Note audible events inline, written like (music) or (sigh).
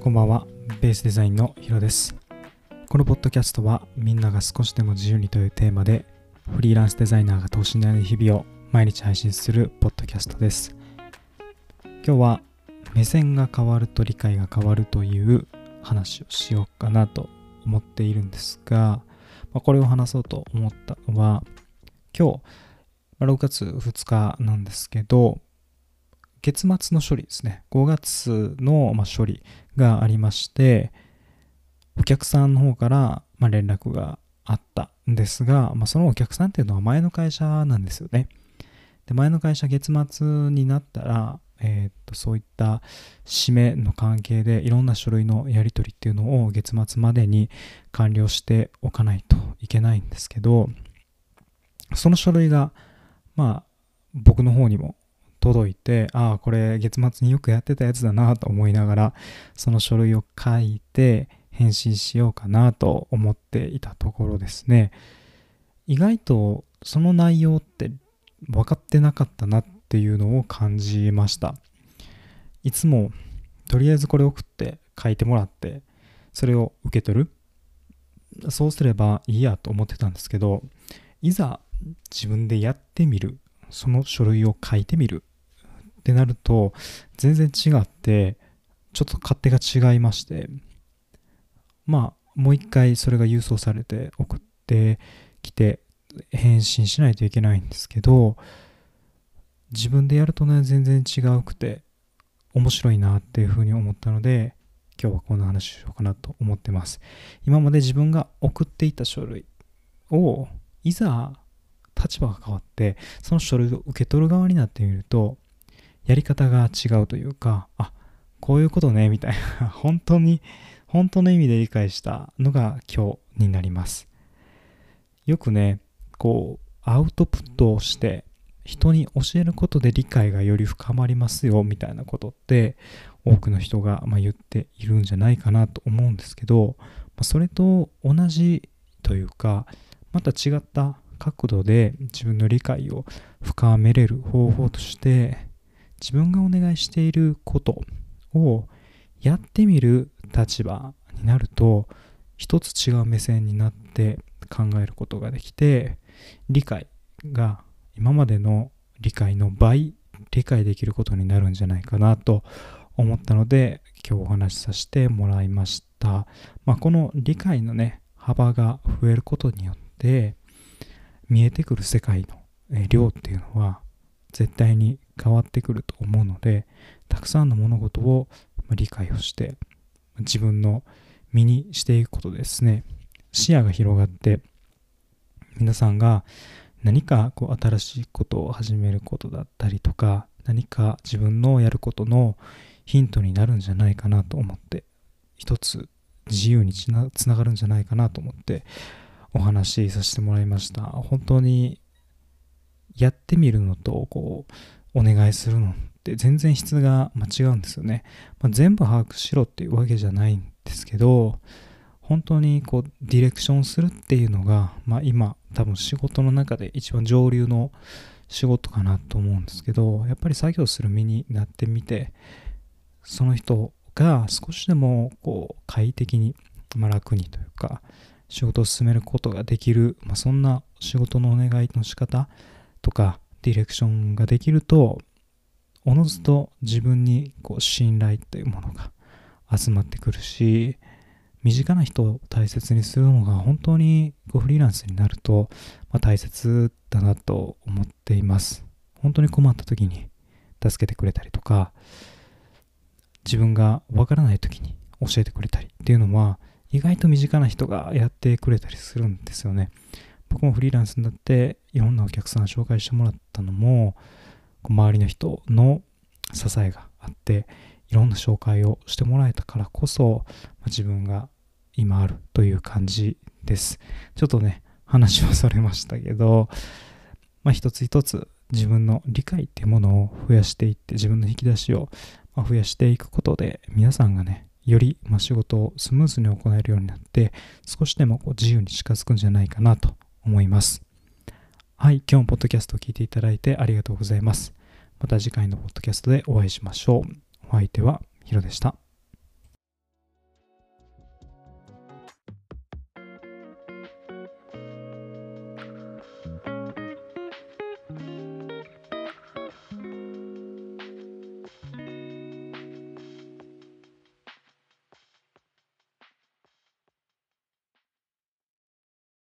こんばんは、ベースデザインのヒロです。このポッドキャストはみんなが少しでも自由にというテーマでフリーランスデザイナーが等身大の日々を毎日配信するポッドキャストです。今日は目線が変わると理解が変わるという話をしようかなと思っているんですが、まあこれを話そうと思ったのは今日6月2日なんですけど月末の処理ですね。5月のま処理がありましてお客さんの方からま連絡があったんですが、まあ、そのお客さんっていうのは前の会社なんですよね。で前の会社月末になったら、えーっとそういった締めの関係でいろんな書類のやり取りっていうのを月末までに完了しておかないといけないんですけどその書類がまあ僕の方にも届いてああこれ月末によくやってたやつだなと思いながらその書類を書いて返信しようかなと思っていたところですね。意外とその内容って分かってなかったなっていうのを感じました。いつもとりあえずこれ送って書いてもらってそれを受け取る。そうすればいいやと思ってたんですけどいざ自分でやってみる。その書類を書いてみる。ってなると全然違ってちょっと勝手が違いましてまあもう一回それが郵送されて送ってきて返信しないといけないんですけど自分でやるとね全然違うくて面白いなっていうふうに思ったので今日はこんな話しようかなと思ってます。今まで自分が送っていた書類をいざ立場が変わってその書類を受け取る側になってみるとやり方が違うというかあこういうことねみたいな (laughs) 本当に本当の意味で理解したのが今日になります。よくねこうアウトプットをして人に教えることで理解がより深まりますよみたいなことって多くの人がま言っているんじゃないかなと思うんですけどまあそれと同じというかまた違った角度で自分の理解を深めれる方法として自分がお願いしていることをやってみる立場になると一つ違う目線になって考えることができて理解が今までの理解の倍理解できることになるんじゃないかなと思ったので今日お話しさせてもらいました、まあ、この理解のね幅が増えることによって見えてくる世界の量っていうのは絶対に変わってくると思うのでたくさんの物事を理解をして自分の身にしていくことですね。視野が広がって皆さんが何かこう新しいことを始めることだったりとか何か自分のやることのヒントになるんじゃないかなと思って一つ自由につながるんじゃないかなと思ってお話しさせてもらいました。本当にやってみるのとこうお願いするのって全然質がまあ違うんですよね、まあ、全部把握しろっていうわけじゃないんですけど本当にこうディレクションするっていうのが、まあ、今多分仕事の中で一番上流の仕事かなと思うんですけどやっぱり作業する身になってみてその人が少しでもこう快適に、まあ、楽にというか仕事を進めることができる、まあ、そんな仕事のお願いの仕方とかディレクションができるとおのずと自分にこう信頼というものが集まってくるし身近な人を大切にするのが本当にこうフリーランスになると、まあ、大切だなと思っています。本当に困った時に助けてくれたりとか自分がわからない時に教えてくれたりっていうのは意外と身近な人がやってくれたりするんですよね。僕もフリーランスになっていろんなお客さん紹介してもらったのも周りの人の支えがあっていろんな紹介をしてもらえたからこそ、ま自分が今あるという感じです。ちょっとね話はそれましたけど、まあ、一つ一つ自分の理解っていうものを増やしていって自分の引き出しを増やしていくことで皆さんがねよりま仕事をスムーズに行えるようになって少しでもこう自由に近づくんじゃないかなと思います。はい今日もポッドキャストを聞いていただいてありがとうございます。また次回のポッドキャストでお会いしましょう。お相手はヒロでした。